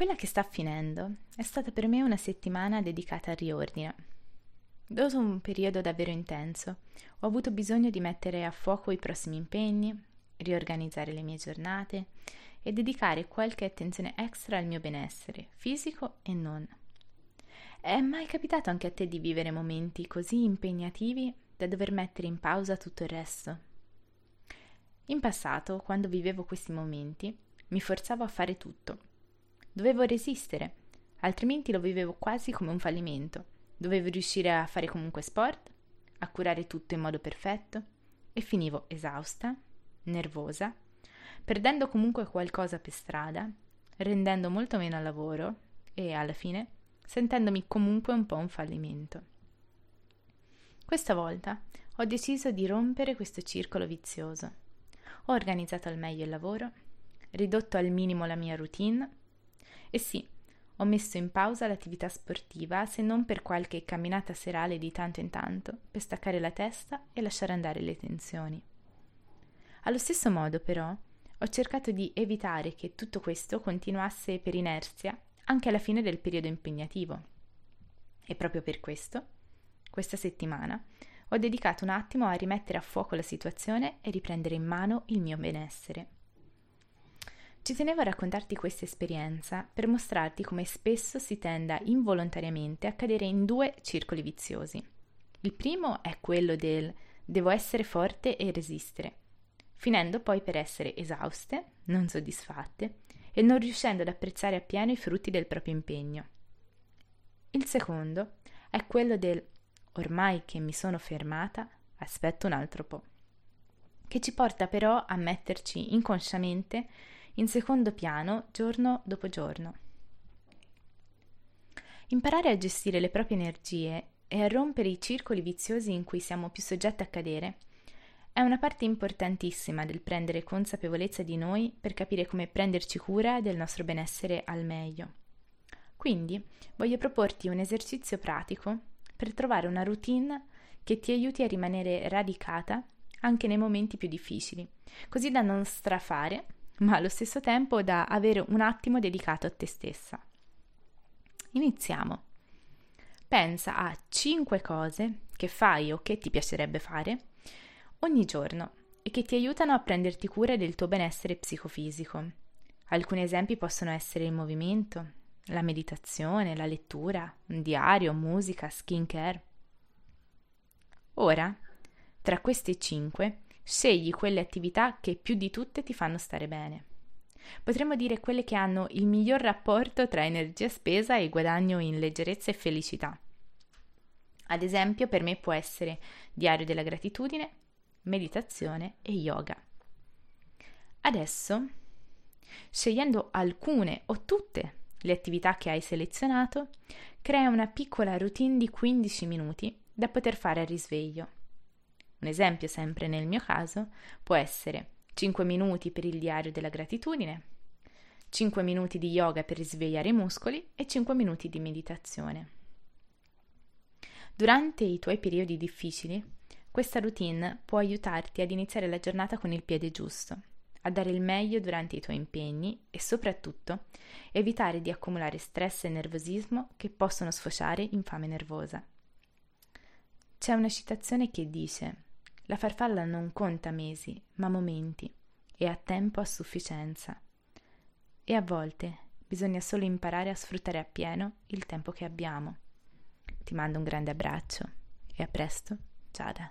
Quella che sta finendo è stata per me una settimana dedicata al riordine. Dopo un periodo davvero intenso, ho avuto bisogno di mettere a fuoco i prossimi impegni, riorganizzare le mie giornate e dedicare qualche attenzione extra al mio benessere, fisico e non. È mai capitato anche a te di vivere momenti così impegnativi da dover mettere in pausa tutto il resto? In passato, quando vivevo questi momenti, mi forzavo a fare tutto Dovevo resistere, altrimenti lo vivevo quasi come un fallimento. Dovevo riuscire a fare comunque sport, a curare tutto in modo perfetto e finivo esausta, nervosa, perdendo comunque qualcosa per strada, rendendo molto meno al lavoro e alla fine sentendomi comunque un po' un fallimento. Questa volta ho deciso di rompere questo circolo vizioso. Ho organizzato al meglio il lavoro, ridotto al minimo la mia routine e sì, ho messo in pausa l'attività sportiva se non per qualche camminata serale di tanto in tanto, per staccare la testa e lasciare andare le tensioni. Allo stesso modo, però, ho cercato di evitare che tutto questo continuasse per inerzia anche alla fine del periodo impegnativo. E proprio per questo, questa settimana, ho dedicato un attimo a rimettere a fuoco la situazione e riprendere in mano il mio benessere. Ci tenevo a raccontarti questa esperienza per mostrarti come spesso si tenda involontariamente a cadere in due circoli viziosi. Il primo è quello del devo essere forte e resistere, finendo poi per essere esauste, non soddisfatte e non riuscendo ad apprezzare appieno i frutti del proprio impegno. Il secondo è quello del ormai che mi sono fermata, aspetto un altro po', che ci porta però a metterci inconsciamente in secondo piano giorno dopo giorno. Imparare a gestire le proprie energie e a rompere i circoli viziosi in cui siamo più soggetti a cadere è una parte importantissima del prendere consapevolezza di noi per capire come prenderci cura del nostro benessere al meglio. Quindi voglio proporti un esercizio pratico per trovare una routine che ti aiuti a rimanere radicata anche nei momenti più difficili, così da non strafare ma allo stesso tempo da avere un attimo dedicato a te stessa. Iniziamo. Pensa a 5 cose che fai o che ti piacerebbe fare ogni giorno e che ti aiutano a prenderti cura del tuo benessere psicofisico. Alcuni esempi possono essere il movimento, la meditazione, la lettura, un diario, musica, skincare. Ora, tra queste 5, Scegli quelle attività che più di tutte ti fanno stare bene. Potremmo dire quelle che hanno il miglior rapporto tra energia spesa e guadagno in leggerezza e felicità. Ad esempio, per me può essere diario della gratitudine, meditazione e yoga. Adesso, scegliendo alcune o tutte le attività che hai selezionato, crea una piccola routine di 15 minuti da poter fare a risveglio. Un esempio, sempre nel mio caso, può essere 5 minuti per il diario della gratitudine, 5 minuti di yoga per risvegliare i muscoli e 5 minuti di meditazione. Durante i tuoi periodi difficili, questa routine può aiutarti ad iniziare la giornata con il piede giusto, a dare il meglio durante i tuoi impegni e soprattutto evitare di accumulare stress e nervosismo che possono sfociare in fame nervosa. C'è una citazione che dice la farfalla non conta mesi, ma momenti, e ha tempo a sufficienza. E a volte bisogna solo imparare a sfruttare appieno il tempo che abbiamo. Ti mando un grande abbraccio e a presto, Giada.